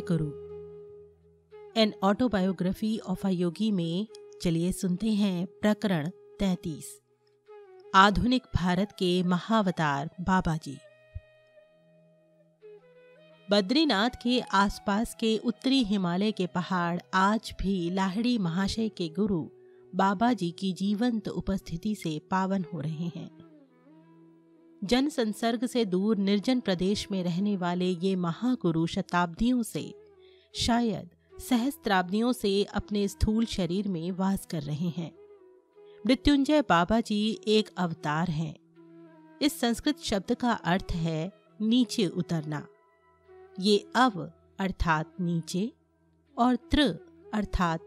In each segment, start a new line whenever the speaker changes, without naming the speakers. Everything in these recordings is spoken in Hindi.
जय गुरु an autobiography of a Yogi में चलिए सुनते हैं प्रकरण तैतीस। आधुनिक भारत के महावतार बाबा जी बद्रीनाथ के आसपास के उत्तरी हिमालय के पहाड़ आज भी लाहड़ी महाशय के गुरु बाबा जी की जीवंत उपस्थिति से पावन हो रहे हैं। जन संसर्ग से दूर निर्जन प्रदेश में रहने वाले ये महागुरु शताब्दियों से शायद सहस्त्राब्दियों से अपने स्थूल शरीर में वास कर रहे हैं। मृत्युंजय बाबा जी एक अवतार हैं। इस संस्कृत शब्द का अर्थ है नीचे उतरना। ये अव अर्थात नीचे और त्र अर्थात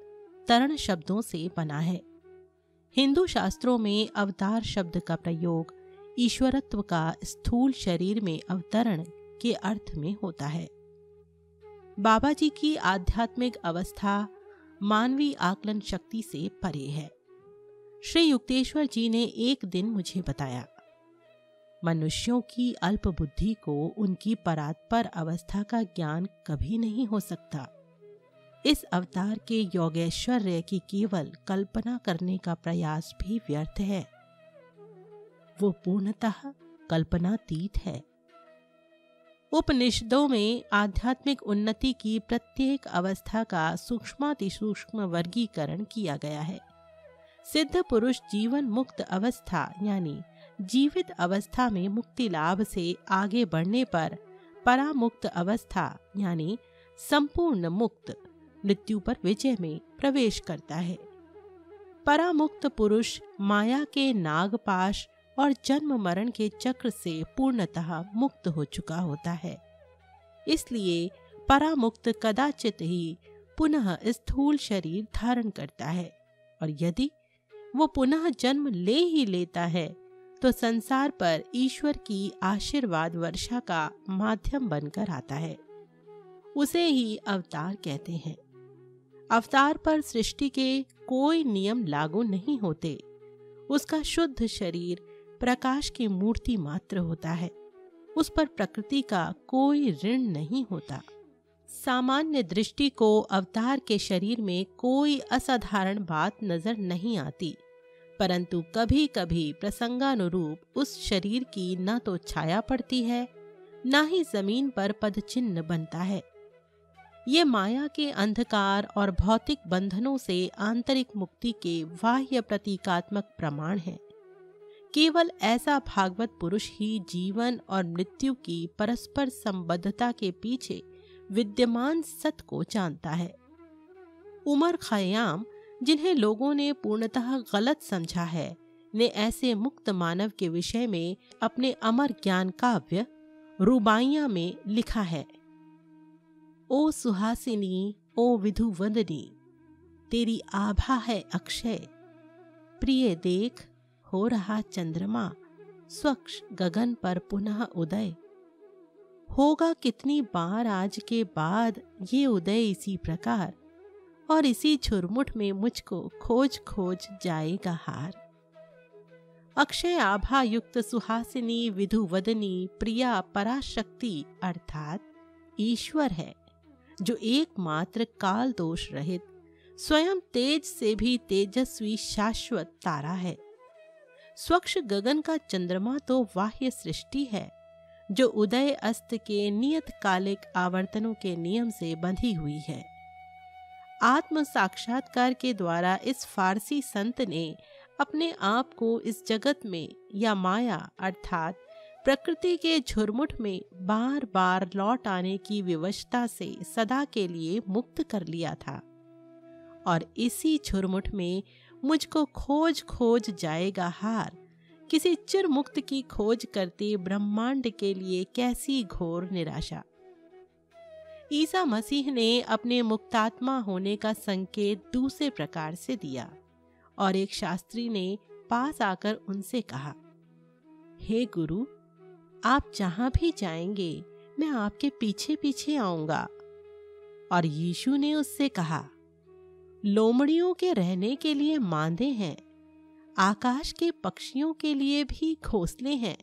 तरण शब्दों से बना है। हिंदू शास्त्रों में अवतार शब्द का प्रयोग ईश्वरत्व का स्थूल शरीर में अवतरण के अर्थ में होता है। बाबा जी की आध्यात्मिक अवस्था मानवीय आकलन शक्ति से परे है। श्री युक्तेश्वर जी ने एक दिन मुझे बताया। मनुष्यों की अल्प बुद्धि को उनकी परात्पर अवस्था का ज्ञान कभी नहीं हो सकता। इस अवतार के योगेश्वर्य की केवल कल्पना करने का प्रयास भी व्यर्थ है। वो पूर्णतः कल्पनातीत है। उपनिषदों में आध्यात्मिक उन्नति की प्रत्येक अवस्था का सूक्ष्माति सूक्ष्म वर्गीकरण किया गया है। सिद्ध पुरुष जीवन मुक्त अवस्था यानी जीवित अवस्था में मुक्ति लाभ से आगे बढ़ने पर परामुक्त अवस्था यानी संपूर्ण मुक्त मृत्यु पर विजय में प्रवेश करता है। परामुक्त पुरुष माया के नागपाश और जन्म मरण के चक्र से पूर्णतः मुक्त हो चुका होता है। इसलिए परामुक्त कदाचित ही पुनः स्थूल शरीर धारण करता है और यदि वो पुनः जन्म ले ही लेता है तो संसार पर ईश्वर की आशीर्वाद वर्षा का माध्यम बनकर आता है। उसे ही अवतार कहते हैं। अवतार पर सृष्टि के कोई नियम लागू नहीं होते। उसका शुद्ध शरीर प्रकाश की मूर्ति मात्र होता है। उस पर प्रकृति का कोई ऋण नहीं होता। सामान्य दृष्टि को अवतार के शरीर में कोई असाधारण बात नज़र नहीं आती। परंतु कभी कभी प्रसंगानुरूप उस शरीर की न तो छाया पड़ती है, न ही ज़मीन पर पद चिन्ह बनता है। ये माया के अंधकार और भौतिक बंधनों से आंतरिक मुक्ति के बाह्य प्रतीकात्मक प्रमाण हैं। केवल ऐसा भागवत पुरुष ही जीवन और मृत्यु की परस्पर संबद्धता के पीछे विद्यमान सत को जानता है। उमर खयाम जिन्हें लोगों ने पूर्णतः गलत समझा है, ने ऐसे मुक्त मानव के विषय में अपने अमर ज्ञान काव्य रूबाइया में लिखा है। ओ सुहासिनी, ओ विधु वंदनी तेरी आभा है अक्षय, प्रिय देख हो रहा चंद्रमा स्वच्छ गगन पर पुनः उदय। होगा कितनी बार आज के बाद ये उदय इसी प्रकार, और इसी छुरमुठ में मुझको खोज खोज जाएगा हार। अक्षय आभा युक्त सुहासिनी विधु वदनी प्रिया पराशक्ति अर्थात ईश्वर है, जो एकमात्र काल दोष रहित, स्वयं तेज से भी तेजस्वी शाश्वत तारा है। स्वच्छ गगन का चंद्रमा तो बाह्य सृष्टि है, जो उदय अस्त के नियत कालिक आवर्तनों के नियम से बंधी हुई है। आत्म साक्षात्कार के द्वारा इस फारसी संत ने अपने आप को इस जगत में, या माया अर्थात प्रकृति के झुरमुट में बार बार लौट आने की विवशता से सदा के लिए मुक्त कर लिया था। और इसी झुरमुट में मुझको खोज खोज जाएगा हार। किसी चिर मुक्त की खोज करते ब्रह्मांड के लिए कैसी घोर निराशा। ईसा मसीह ने अपने मुक्तात्मा होने का संकेत दूसरे प्रकार से दिया और एक शास्त्री ने पास आकर उनसे कहा, हे hey गुरु, आप जहाँ भी जाएँगे, मैं आपके पीछे पीछे आऊँगा। और यीशु ने उससे कहा लोमड़ियों के रहने के लिए मांदे हैं, आकाश के पक्षियों के लिए भी घोंसले हैं,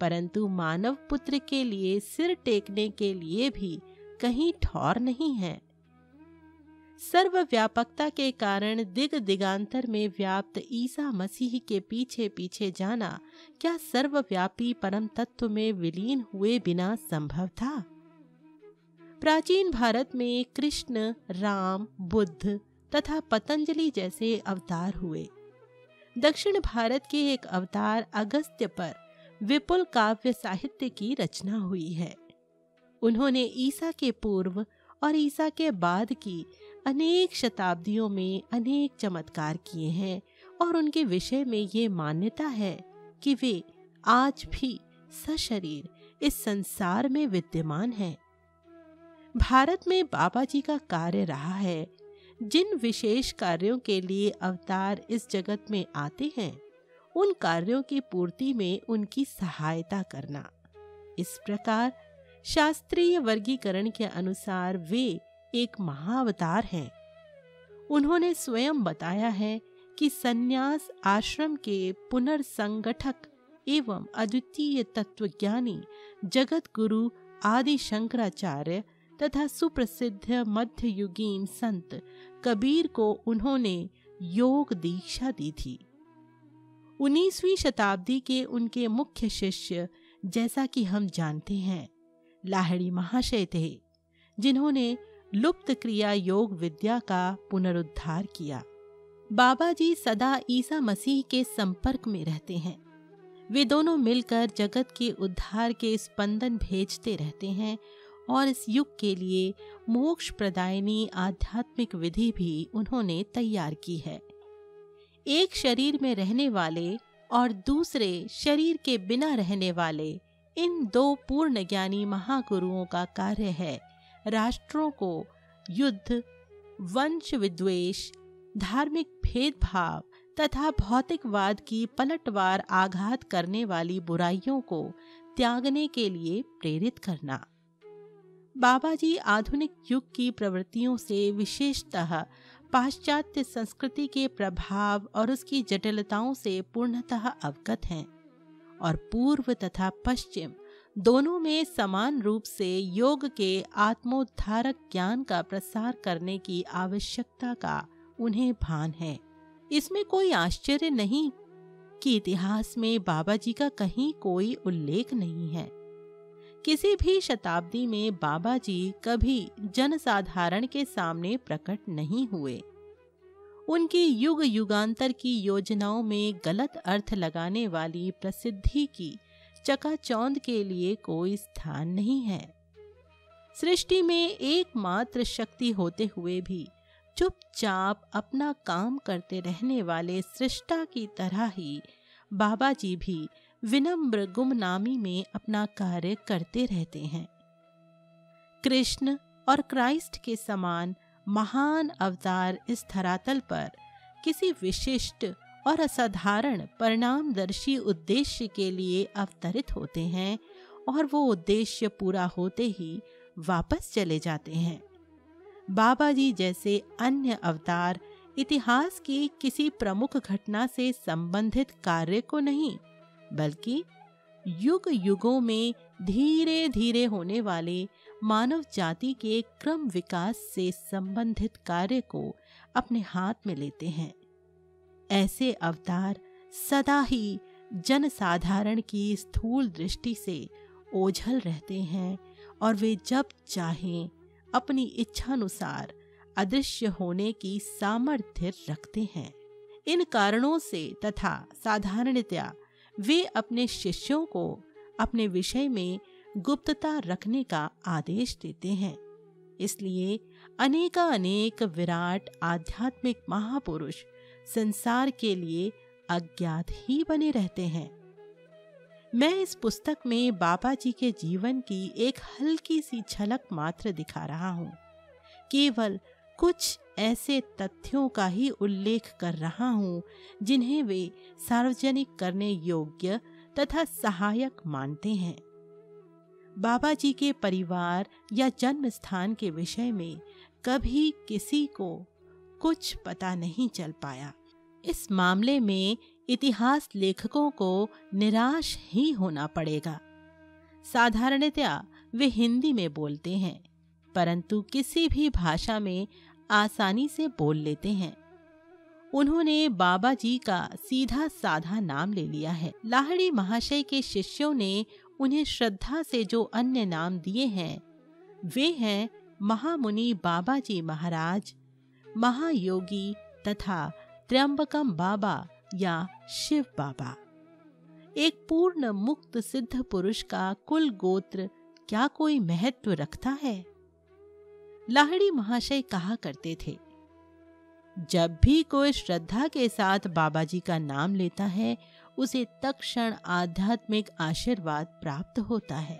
परंतु मानव पुत्र के लिए सिर टेकने के लिए भी कहीं ठौर नहीं है। सर्वव्यापकता के कारण दिग दिगांतर में व्याप्त ईसा मसीह के पीछे पीछे जाना क्या सर्वव्यापी परम तत्व में विलीन हुए बिना संभव था? प्राचीन भारत में कृष्ण, राम, बुद्ध तथा पतंजलि जैसे अवतार हुए। दक्षिण भारत के एक अवतार अगस्त्य पर विपुल काव्य साहित्य की रचना हुई है। उन्होंने ईसा के पूर्व और ईसा के बाद की अनेक शताब्दियों में अनेक चमत्कार किए हैं और उनके विषय में ये मान्यता है कि वे आज भी सशरीर इस संसार में विद्यमान हैं। भारत में बाबा जी का कार्य रहा है जिन विशेष कार्यों के लिए अवतार इस जगत में आते हैं, उन कार्यों की पूर्ति में उनकी सहायता करना। इस प्रकार शास्त्रीय वर्गीकरण के अनुसार वे एक महाअवतार हैं। उन्होंने स्वयं बताया है कि सन्यास आश्रम के पुनर्संगठक एवं अद्वितीय तत्वज्ञानी जगत गुरु आदि शंकराचार्य तथा सुप्रसिद्ध मध्ययुगीन संत कबीर को उन्होंने योग दीक्षा दी थी। उन्नीसवीं शताब्दी के उनके मुख्य शिष्य, जैसा कि हम जानते हैं, लाहड़ी महाशय थे, जिन्होंने लुप्त क्रिया योग विद्या का पुनरुद्धार किया। बाबा जी सदा ईसा मसीह के संपर्क में रहते हैं। वे दोनों मिलकर जगत के उद्धार के स्पंदन भेजते रहते हैं और इस युग के लिए मोक्ष प्रदायनी आध्यात्मिक विधि भी उन्होंने तैयार की है। एक शरीर में रहने वाले और दूसरे शरीर के बिना रहने वाले इन दो पूर्ण ज्ञानी महागुरुओं का कार्य है राष्ट्रों को युद्ध, वंश विद्वेश धार्मिक भेदभाव तथा भौतिकवाद की पलटवार आघात करने वाली बुराइयों को त्यागने के लिए प्रेरित करना। बाबा जी आधुनिक युग की प्रवृत्तियों से विशेषतः पाश्चात्य संस्कृति के प्रभाव और उसकी जटिलताओं से पूर्णतः अवगत हैं और पूर्व तथा पश्चिम दोनों में समान रूप से योग के आत्मोद्धारक ज्ञान का प्रसार करने की आवश्यकता का उन्हें भान है। इसमें कोई आश्चर्य नहीं कि इतिहास में बाबा जी का कहीं कोई उल्लेख नहीं है। किसी भी शताब्दी में बाबा जी कभी जनसाधारण के सामने प्रकट नहीं हुए। उनकी युग युगांतर की योजनाओं में गलत अर्थ लगाने वाली प्रसिद्धि की चकाचौंध के लिए कोई स्थान नहीं है। सृष्टि में एकमात्र शक्ति होते हुए भी चुपचाप अपना काम करते रहने वाले सृष्टा की तरह ही बाबा जी भी विनम्र गुमनामी में अपना कार्य करते रहते हैं। कृष्ण और क्राइस्ट के समान महान अवतार इस धरातल पर किसी विशिष्ट और असाधारण परिणामदर्शी उद्देश्य के लिए अवतरित होते हैं और वो उद्देश्य पूरा होते ही वापस चले जाते हैं। बाबा जी जैसे अन्य अवतार इतिहास की किसी प्रमुख घटना से संबंधित कार्य को नहीं बल्कि युग युगों में धीरे धीरे होने वाले मानव जाति के क्रम विकास से संबंधित कार्य को अपने हाथ में लेते हैं। ऐसे अवतार सदा ही जनसाधारण की स्थूल दृष्टि से ओझल रहते हैं और वे जब चाहें अपनी इच्छानुसार अदृश्य होने की सामर्थ्य रखते हैं। इन कारणों से तथा साधारणतया वे अपने शिष्यों को अपने विषय में गुप्तता रखने का आदेश देते हैं। इसलिए अनेका अनेक विराट आध्यात्मिक महापुरुष संसार के लिए अज्ञात ही बने रहते हैं। मैं इस पुस्तक में बाबा जी के जीवन की एक हल्की सी झलक मात्र दिखा रहा हूँ। केवल कुछ ऐसे तथ्यों का ही उल्लेख कर रहा हूँ, जिन्हें वे सार्वजनिक करने योग्य तथा सहायक मानते हैं। बाबा जी के परिवार या जन्म स्थान के विषय में कभी किसी को कुछ पता नहीं चल पाया। इस मामले में इतिहास लेखकों को निराश ही होना पड़ेगा। साधारणतया वे हिंदी में बोलते हैं। परंतु किसी भी भाषा में आसानी से बोल लेते हैं। उन्होंने बाबा जी का सीधा साधा नाम ले लिया है। लाहड़ी महाशय के शिष्यों ने उन्हें श्रद्धा से जो अन्य नाम दिए हैं, वे हैं महामुनि बाबा जी महाराज, महायोगी तथा त्र्यंबकम बाबा या शिव बाबा। एक पूर्ण मुक्त सिद्ध पुरुष का कुल गोत्र क्या कोई महत्व रखता है? लाहड़ी महाशय कहा करते थे, जब भी कोई श्रद्धा के साथ बाबा जी का नाम लेता है, उसे तक्षण आध्यात्मिक आशीर्वाद प्राप्त होता है।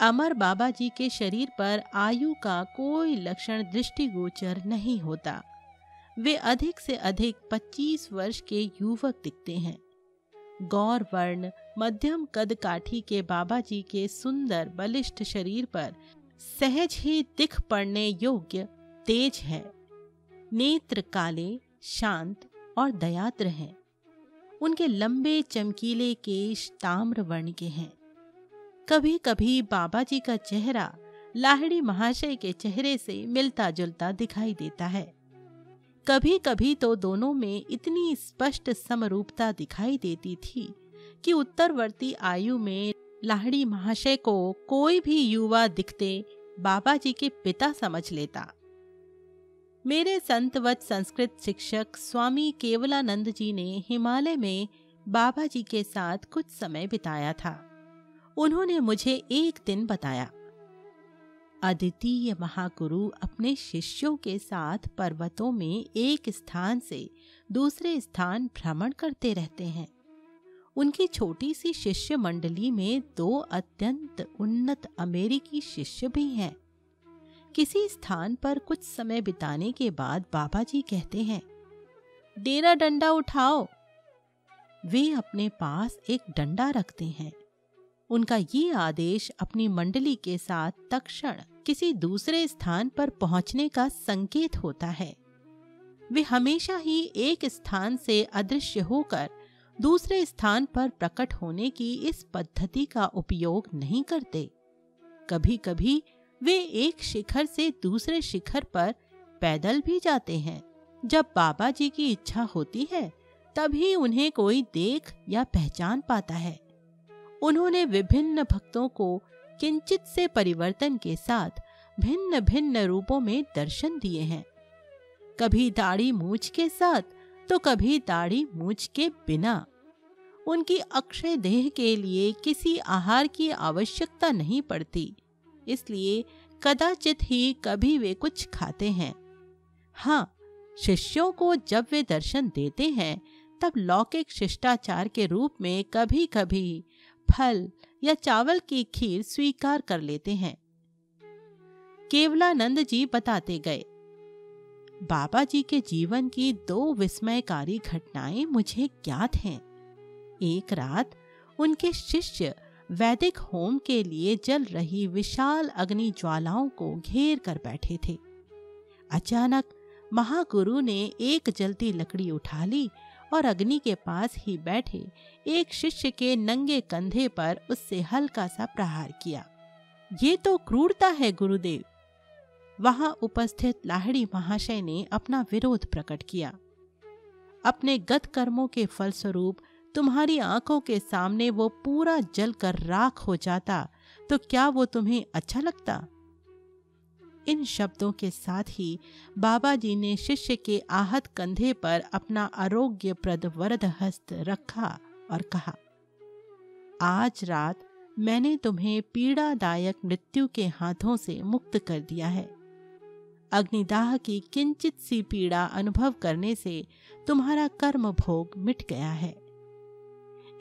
अमर बाबा जी के शरीर पर आयु का कोई लक्षण दृष्टिगोचर नहीं होता। वे अधिक से अधिक 25 वर्ष के युवक दिखते हैं। गौर वर्ण, मध्यम कद काठी के बाबा जी के सुंदर, बलिष्ठ शरीर पर सहज ही दिख पड़ने योग्य तेज है। नेत्र काले, शांत और दयाद्र हैं। उनके लंबे चमकीले केश ताम्र वर्ण के हैं। कभी कभी बाबा जी का चेहरा लाहड़ी महाशय के चेहरे से मिलता जुलता दिखाई देता है। कभी कभी तो दोनों में इतनी स्पष्ट समरूपता दिखाई देती थी कि उत्तरवर्ती आयु में लाहड़ी महाशय को कोई भी युवा दिखते बाबा जी के पिता समझ लेता। मेरे संतवत संस्कृत शिक्षक स्वामी केवलानंद जी ने हिमालय में बाबा जी के साथ कुछ समय बिताया था। उन्होंने मुझे एक दिन बताया, अद्वितीय महागुरु अपने शिष्यों के साथ पर्वतों में एक स्थान से दूसरे स्थान भ्रमण करते रहते हैं। उनकी छोटी सी शिष्य मंडली में दो अत्यंत उन्नत अमेरिकी शिष्य भी हैं। किसी स्थान पर कुछ समय बिताने के बाद बाबा जी कहते हैं, डेरा डंडा उठाओ। वे अपने पास एक डंडा रखते हैं। उनका ये आदेश अपनी मंडली के साथ तक्षण किसी दूसरे स्थान पर पहुँचने का संकेत होता है। वे हमेशा ही एक स्थान से अदृश्य होकर दूसरे स्थान पर प्रकट होने की इस पद्धति का उपयोग नहीं करते। कभी कभी वे एक शिखर से दूसरे शिखर पर पैदल भी जाते हैं। जब बाबा जी की इच्छा होती है, तभी उन्हें कोई देख या पहचान पाता है। उन्होंने विभिन्न भक्तों को किंचित से परिवर्तन के साथ भिन्न भिन्न रूपों में दर्शन दिए हैं। कभी दाढ़ी मूछ के साथ तो कभी दाढ़ी मूछ के बिना। उनकी अक्षय देह के लिए किसी आहार की आवश्यकता नहीं पड़ती, इसलिए कदाचित ही कभी वे कुछ खाते हैं। हाँ शिष्यों को जब वे दर्शन देते हैं, तब लौकिक शिष्टाचार के रूप में कभी कभी फल या चावल की खीर स्वीकार कर लेते हैं। केवलानंद जी बताते गए बाबा जी के जीवन की दो विस्मयकारी घटनाएँ मुझे ज्ञात हैं। एक रात उनके शिष्य वैदिक होम के लिए जल रही विशाल अग्नि ज्वालाओं को घेर कर बैठे थे। अचानक महागुरु ने एक जलती लकड़ी उठा ली और अग्नि के पास ही बैठे एक शिष्य के नंगे कंधे पर उससे हल्का सा प्रहार किया। ये तो क्रूरता है, गुरुदेव! वहाँ उपस्थित लाहड़ी महाशय ने अपना विरोध प्रकट किया। अपने गत कर्मों के फलस्वरूप तुम्हारी आँखों के सामने वो पूरा जल कर राख हो जाता तो क्या वो तुम्हें अच्छा लगता? इन शब्दों के साथ ही बाबा जी ने शिष्य के आहत कंधे पर अपना आरोग्यप्रद वरद हस्त रखा और कहा, आज रात मैंने तुम्हें पीड़ादायक मृत्यु के हाथों से मुक्त कर दिया है। अग्निदाह की किंचित सी पीड़ा अनुभव करने से तुम्हारा कर्म भोग मिट गया है।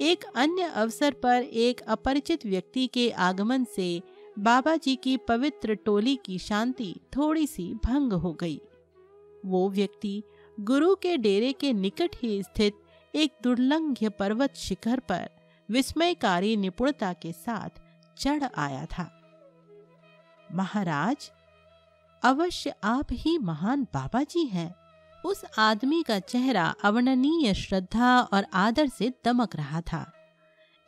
एक अन्य अवसर पर एक अपरिचित व्यक्ति के आगमन से बाबा जी की पवित्र टोली की शांति थोड़ी सी भंग हो गई। वो व्यक्ति गुरु के डेरे के निकट ही स्थित एक दुर्लंघ्य पर्वत शिखर पर विस्मयकारी निपुणता के साथ चढ़ आया था। महाराज अवश्य आप ही महान बाबा जी हैं। उस आदमी का चेहरा अवर्णनीय श्रद्धा और आदर से दमक रहा था।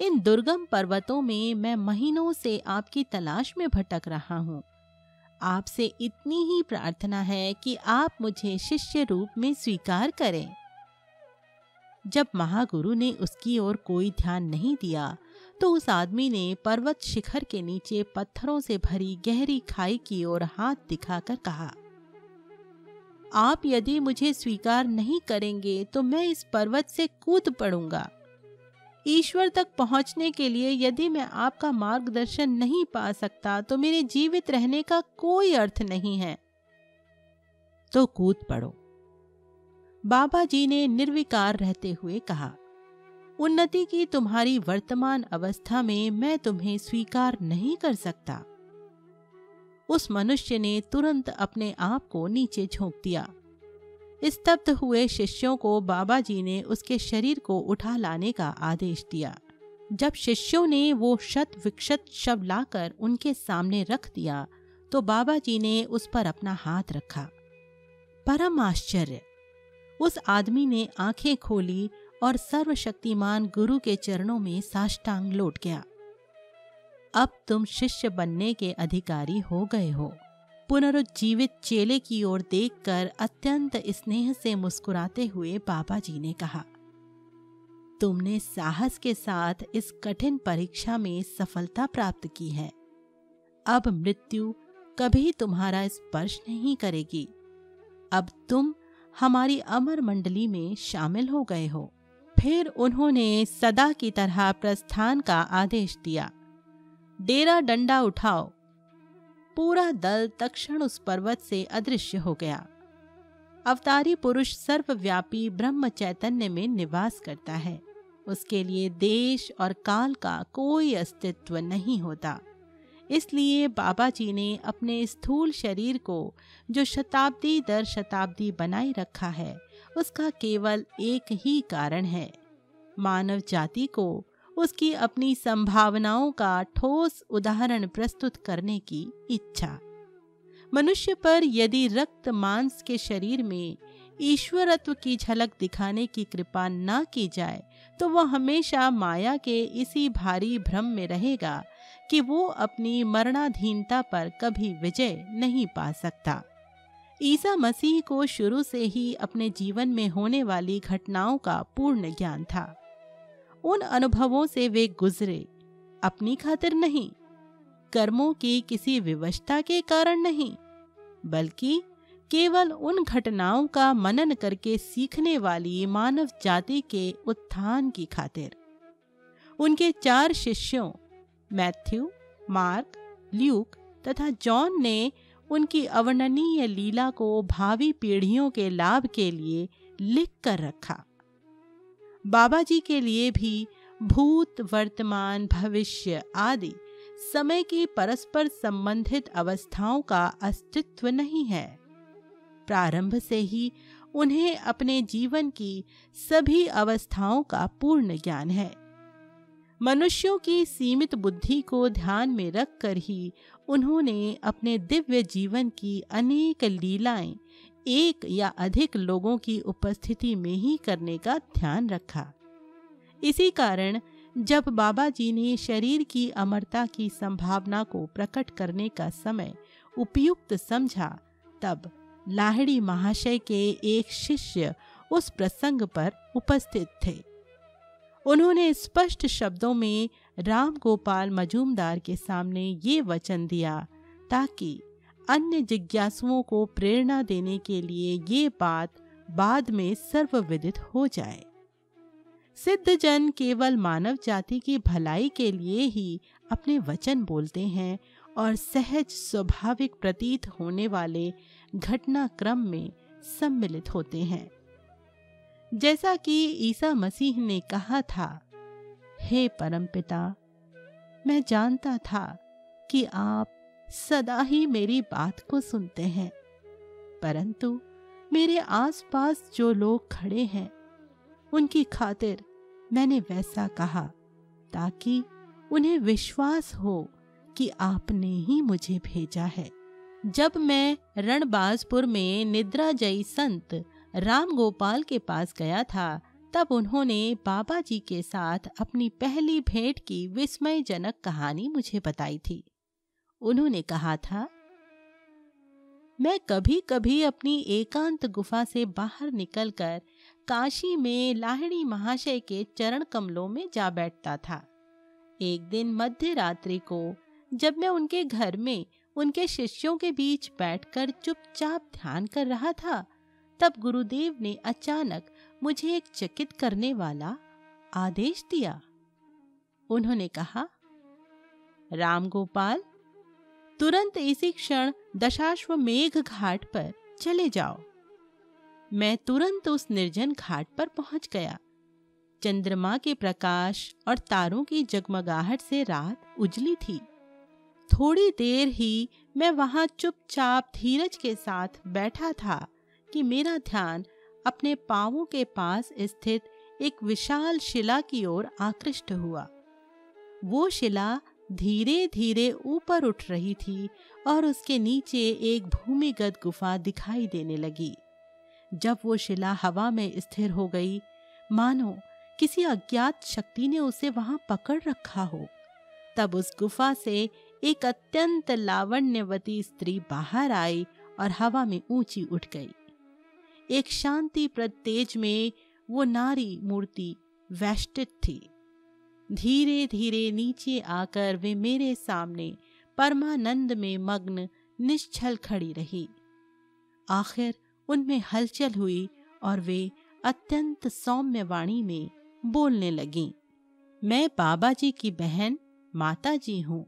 इन दुर्गम पर्वतों में मैं महीनों से आपकी तलाश में भटक रहा हूँ। आपसे इतनी ही प्रार्थना है कि आप मुझे शिष्य रूप में स्वीकार करें। जब महागुरु ने उसकी ओर कोई ध्यान नहीं दिया तो उस आदमी ने पर्वत शिखर के नीचे पत्थरों से भरी गहरी खाई की ओर हाथ दिखाकर कहा, आप यदि मुझे स्वीकार नहीं करेंगे तो मैं इस पर्वत से कूद पड़ूँगा। ईश्वर तक पहुँचने के लिए यदि मैं आपका मार्गदर्शन नहीं पा सकता तो मेरे जीवित रहने का कोई अर्थ नहीं है। तो कूद पड़ो। बाबा जी ने निर्विकार रहते हुए कहा उन्नति की तुम्हारी वर्तमान अवस्था में मैं तुम्हें स्वीकार नहीं कर सकता। उस मनुष्य ने तुरंत अपने आप को नीचे झोंक दिया। स्तब्ध हुए शिष्यों को बाबा जी ने उसके शरीर को उठा लाने का आदेश दिया। जब शिष्यों ने वो शत विक्षत शव लाकर उनके सामने रख दिया तो बाबा जी ने उस पर अपना हाथ रखा। परम आश्चर्य! उस आदमी ने आँखें खोली और सर्वशक्तिमान गुरु के चरणों में साष्टांग लौट गया। अब तुम शिष्य बनने के अधिकारी हो गए हो। पुनरुज्जीवित चेले की ओर देखकर अत्यंत स्नेह से मुस्कुराते हुए बाबा जी ने कहा, तुमने साहस के साथ इस कठिन परीक्षा में सफलता प्राप्त की है। अब मृत्यु कभी तुम्हारा स्पर्श नहीं करेगी। अब तुम हमारी अमर मंडली में शामिल हो गए हो। फिर उन्होंने सदा की तरह प्रस्थान का आदेश दिया। डेरा डंडा उठाओ। पूरा दल तक्षण उस पर्वत से अदृश्य हो गया। अवतारी पुरुष सर्वव्यापी ब्रह्म चैतन्य में निवास करता है। उसके लिए देश और काल का कोई अस्तित्व नहीं होता। इसलिए बाबा जी ने अपने स्थूल शरीर को जो शताब्दी दर शताब्दी बनाए रखा है उसका केवल एक ही कारण है। मानव जाति को उसकी अपनी संभावनाओं का ठोस उदाहरण प्रस्तुत करने की इच्छा। मनुष्य पर यदि रक्त मांस के शरीर में ईश्वरत्व की झलक दिखाने की कृपा न की जाए तो वह हमेशा माया के इसी भारी भ्रम में रहेगा कि वो अपनी मरणाधीनता पर कभी विजय नहीं पा सकता। ईसा मसीह को शुरू से ही अपने जीवन में होने वाली घटनाओं का पूर्ण ज्ञान था। उन अनुभवों से वे गुजरे, अपनी खातिर नहीं, कर्मों की किसी विवशता के कारण नहीं, बल्कि केवल उन घटनाओं का मनन करके सीखने वाली मानव जाति के उत्थान की खातिर। उनके चार शिष्यों, मैथ्यू, मार्क, ल्यूक तथा जॉन ने उनकी अवर्णनीय लीला को भावी पीढ़ियों के लाभ के लिए लिख कर रखा। बाबा जी के लिए भी भूत, वर्तमान, भविष्य आदि समय की परस्पर संबंधित अवस्थाओं का अस्तित्व नहीं है। प्रारंभ से ही उन्हें अपने जीवन की सभी अवस्थाओं का पूर्ण ज्ञान है। मनुष्यों की सीमित बुद्धि को ध्यान में रखकर ही उन्होंने अपने दिव्य जीवन की अनेक लीलाएँ एक या अधिक लोगों की उपस्थिति में ही करने का ध्यान रखा। इसी कारण जब बाबा जी ने शरीर की अमरता की संभावना को प्रकट करने का समय उपयुक्त समझा, तब लाहड़ी महाशय के एक शिष्य उस प्रसंग पर उपस्थित थे। उन्होंने स्पष्ट शब्दों में राम गोपाल मजूमदार के सामने ये वचन दिया, ताकि अन्य जिज्ञासुओं को प्रेरणा देने के लिए ये बात बाद में सर्वविदित हो जाए। सिद्ध जन केवल मानव जाति की भलाई के लिए ही अपने वचन बोलते हैं और सहज स्वाभाविक प्रतीत होने वाले घटनाक्रम में सम्मिलित होते हैं। जैसा कि ईसा मसीह ने कहा था, हे परमपिता, मैं जानता था कि आप सदा ही मेरी बात को सुनते हैं, परंतु मेरे आसपास जो लोग खड़े हैं, उनकी खातिर मैंने वैसा कहा, ताकि उन्हें विश्वास हो कि आपने ही मुझे भेजा है। जब मैं रणबाजपुर में निद्रा जयी संत राम गोपाल के पास गया था, तब उन्होंने बाबा जी के साथ अपनी पहली भेंट की विस्मयजनक कहानी मुझे बताई थी। उन्होंने कहा था, मैं कभी कभी अपनी एकांत गुफा से बाहर निकलकर काशी में लाहिड़ी महाशय के चरण कमलों में जा बैठता था। एक दिन मध्य रात्रि को जब मैं उनके घर में उनके शिष्यों के बीच बैठकर चुपचाप ध्यान कर रहा था तब गुरुदेव ने अचानक मुझे एक चकित करने वाला आदेश दिया। उन्होंने कहा, राम गोपाल, तुरंत इसी क्षण दशाश्व मेघ घाट पर चले जाओ। मैं तुरंत उस निर्जन घाट पर पहुँच गया। चंद्रमा के प्रकाश और तारों की जगमगाहट से रात उजली थी। थोड़ी देर ही मैं वहाँ चुपचाप धीरज के साथ बैठा था। कि मेरा ध्यान अपने पांवों के पास स्थित एक विशाल शिला की ओर आकृष्ट हुआ। वो शिला धीरे धीरे ऊपर उठ रही थी और उसके नीचे एक भूमिगत गुफा दिखाई देने लगी। जब वो शिला हवा में स्थिर हो गई, मानो किसी अज्ञात शक्ति ने उसे वहाँ पकड़ रखा हो, तब उस गुफा से एक अत्यंत लावण्यवती स्त्री बाहर आई और हवा में ऊँची उठ गई। एक शांति प्रद तेज में वो नारी मूर्ति वैष्टित थी। धीरे धीरे नीचे आकर वे मेरे सामने परमानंद में मग्न, निश्चल खड़ी रही। आखिर उनमें हलचल हुई और वे अत्यंत सौम्य वाणी में बोलने लगी, मैं बाबा जी की बहन माता जी हूँ।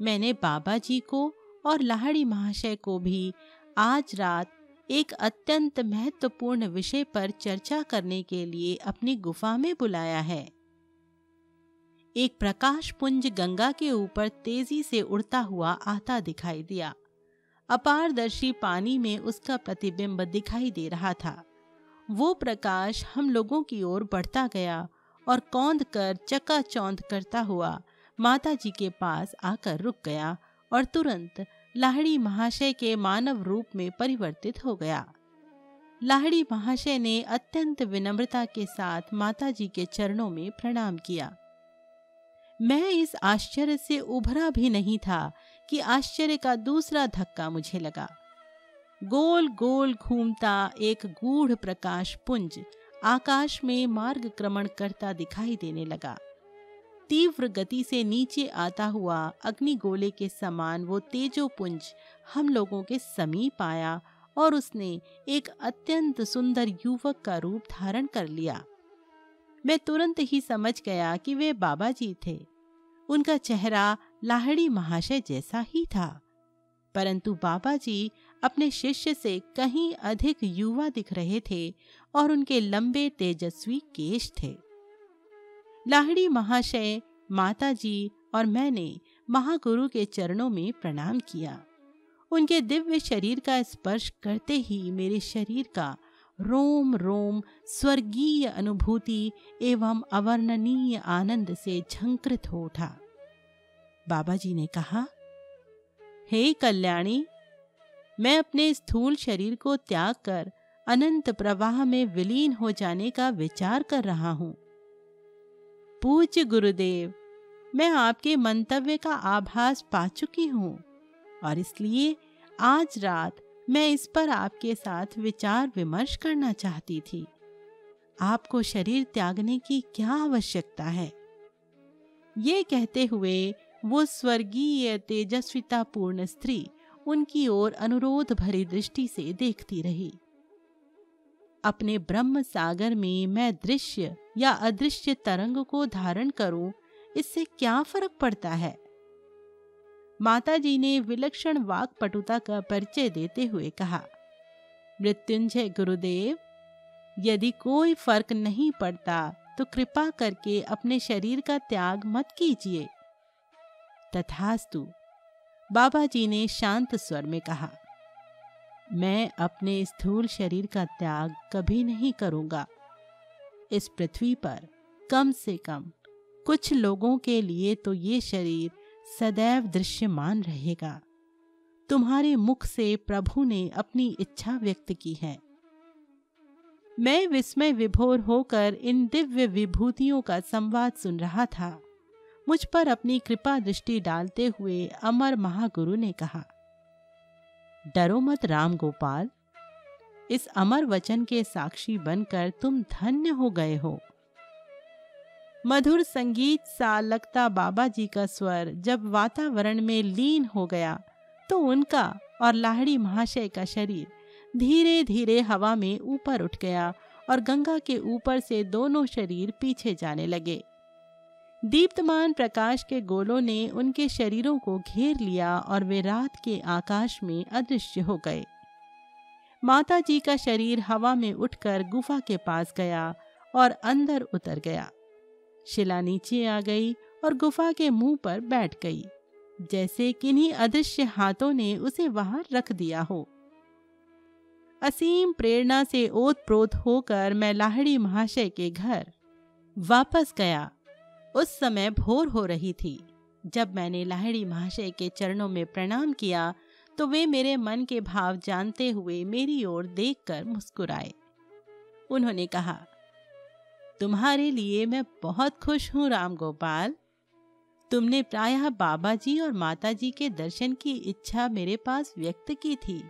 मैंने बाबा जी को और लाहड़ी महाशय को भी आज रात एक अत्यंत महत्वपूर्ण विषय पर चर्चा करने के लिए अपनी गुफा में बुलाया है। एक प्रकाश पुंज गंगा के ऊपर तेज़ी से उड़ता हुआ आता दिखाई दिया। अपारदर्शी पानी में उसका प्रतिबिंब दिखाई दे रहा था। वो प्रकाश हम लोगों की ओर बढ़ता गया और कौंद कर, चकाचौंध करता हुआ माता जी के पास आकर रुक गया और तुरंत लाहड़ी महाशय के मानव रूप में परिवर्तित हो गया। लाहड़ी महाशय ने अत्यंत विनम्रता के साथ माता जी के चरणों में प्रणाम किया। मैं इस आश्चर्य से उभरा भी नहीं था कि आश्चर्य का दूसरा धक्का मुझे लगा। गोल गोल घूमता एक गूढ़ प्रकाश पुंज आकाश में मार्ग क्रमण करता दिखाई देने लगा। तीव्र गति से नीचे आता हुआ अग्निगोले के समान वो तेजो पुंज हम लोगों के समीप आया और उसने एक अत्यंत सुंदर युवक का रूप धारण कर लिया। मैं तुरंत ही समझ गया कि वे बाबा जी थे। उनका चेहरा लाहड़ी महाशय जैसा ही था। परंतु बाबा जी अपने शिष्य से कहीं अधिक युवा दिख रहे थे और उनके लंबे तेजस्वी केश थे। लाहड़ी महाशय माता जी और मैंने महागुरु के चरणों में प्रणाम किया। उनके दिव्य शरीर का स्पर्श करते ही मेरे शरीर का रोम रोम स्वर्गीय अनुभूति एवं अवर्णनीय आनंद से झंकृत हो उठा। बाबा जी ने कहा हे hey, कल्याणी मैं अपने स्थूल शरीर को त्याग कर अनंत प्रवाह में विलीन हो जाने का विचार कर रहा हूँ। पूज्य गुरुदेव, मैं आपके मंतव्य का आभास पा चुकी हूँ और इसलिए आज रात मैं इस पर आपके साथ विचार विमर्श करना चाहती थी। आपको शरीर त्यागने की क्या आवश्यकता है? ये कहते हुए वो स्वर्गीय तेजस्विता पूर्ण स्त्री उनकी ओर अनुरोध भरी दृष्टि से देखती रही। अपने ब्रह्म सागर में मैं दृश्य या अदृश्य तरंग को धारण करूँ, इससे क्या फ़र्क पड़ता है? माता जी ने विलक्षण वाक पटुता का परिचय देते हुए कहा, मृत्युंजय गुरुदेव, यदि कोई फ़र्क नहीं पड़ता तो कृपा करके अपने शरीर का त्याग मत कीजिए। तथास्तु बाबा जी ने शांत स्वर में कहा मैं अपने स्थूल शरीर का त्याग कभी नहीं करूँगा। इस पृथ्वी पर कम से कम कुछ लोगों के लिए तो ये शरीर सदैव दृश्यमान रहेगा। तुम्हारे मुख से प्रभु ने अपनी इच्छा व्यक्त की है। मैं विस्मय विभोर होकर इन दिव्य विभूतियों का संवाद सुन रहा था। मुझ पर अपनी कृपा दृष्टि डालते हुए अमर महागुरु ने कहा डरो मत राम गोपाल। इस अमर वचन के साक्षी बनकर तुम धन्य हो गए हो। मधुर संगीत सा लगता बाबा जी का स्वर जब वातावरण में लीन हो गया तो उनका और लाहड़ी महाशय का शरीर धीरे धीरे हवा में ऊपर उठ गया और गंगा के ऊपर से दोनों शरीर पीछे जाने लगे। दीप्तमान प्रकाश के गोलों ने उनके शरीरों को घेर लिया और वे रात के आकाश में अदृश्य हो गए। माता जी का शरीर हवा में उठकर गुफा के पास गया और अंदर उतर गया। शिला नीचे आ गई और गुफा के मुँह पर बैठ गई, जैसे किन्हीं अदृश्य हाथों ने उसे वहाँ रख दिया हो। असीम प्रेरणा से ओत प्रोत होकर मैं लाहड़ी महाशय के घर वापस गया। उस समय भोर हो रही थी। जब मैंने लाहड़ी महाशय के चरणों में प्रणाम किया तो वे मेरे मन के भाव जानते हुए मेरी ओर देखकर मुस्कुराए। उन्होंने कहा, तुम्हारे लिए मैं बहुत खुश हूँ राम गोपाल। तुमने प्रायः बाबा जी और माता जी के दर्शन की इच्छा मेरे पास व्यक्त की थी।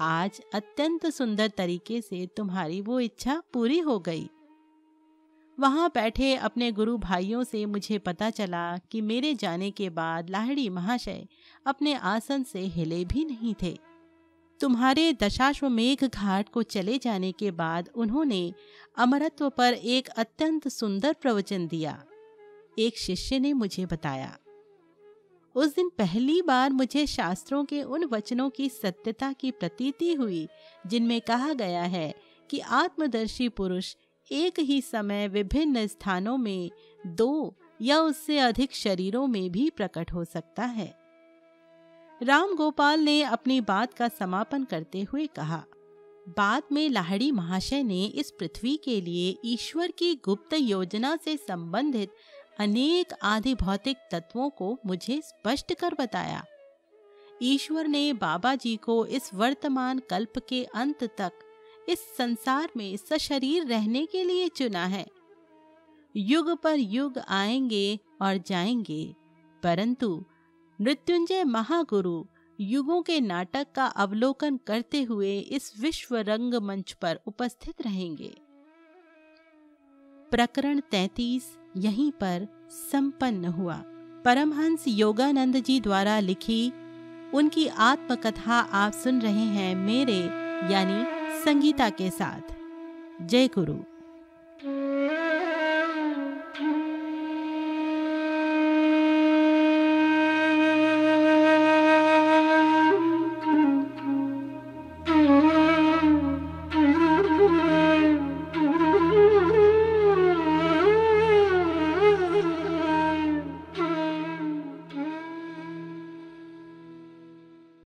आज अत्यंत सुंदर तरीके से तुम्हारी वो इच्छा पूरी हो गई। वहाँ बैठे अपने गुरु भाइयों से मुझे पता चला कि मेरे जाने के बाद लाहड़ी महाशय अपने आसन से हिले भी नहीं थे। तुम्हारे दशाश्वमेघ घाट को चले जाने के बाद उन्होंने अमरत्व पर एक अत्यंत सुंदर प्रवचन दिया। एक शिष्य ने मुझे बताया, उस दिन पहली बार मुझे शास्त्रों के उन वचनों की सत्यता की प्रतीति हुई, जिनमें कहा गया है कि आत्मदर्शी पुरुष एक ही समय विभिन्न स्थानों में दो या उससे अधिक शरीरों में भी प्रकट हो सकता है। राम गोपाल ने अपनी बात का समापन करते हुए कहा, बाद में लाहड़ी महाशय ने इस पृथ्वी के लिए ईश्वर की गुप्त योजना से संबंधित अनेक आदि भौतिक तत्वों को मुझे स्पष्ट कर बताया। ईश्वर ने बाबा जी को इस वर्तमान कल्प के अंत तक इस संसार में सशरीर रहने के लिए चुना है। युग पर युग आएँगे और जाएँगे, परंतु मृत्युंजय महागुरु युगों के नाटक का अवलोकन करते हुए इस विश्व रंग मंच पर उपस्थित रहेंगे। प्रकरण तैतीस यहीं पर संपन्न हुआ। परमहंस योगानंद जी द्वारा लिखी उनकी आत्मकथा आप सुन रहे हैं मेरे, यानी संगीता के साथ। जय गुरु।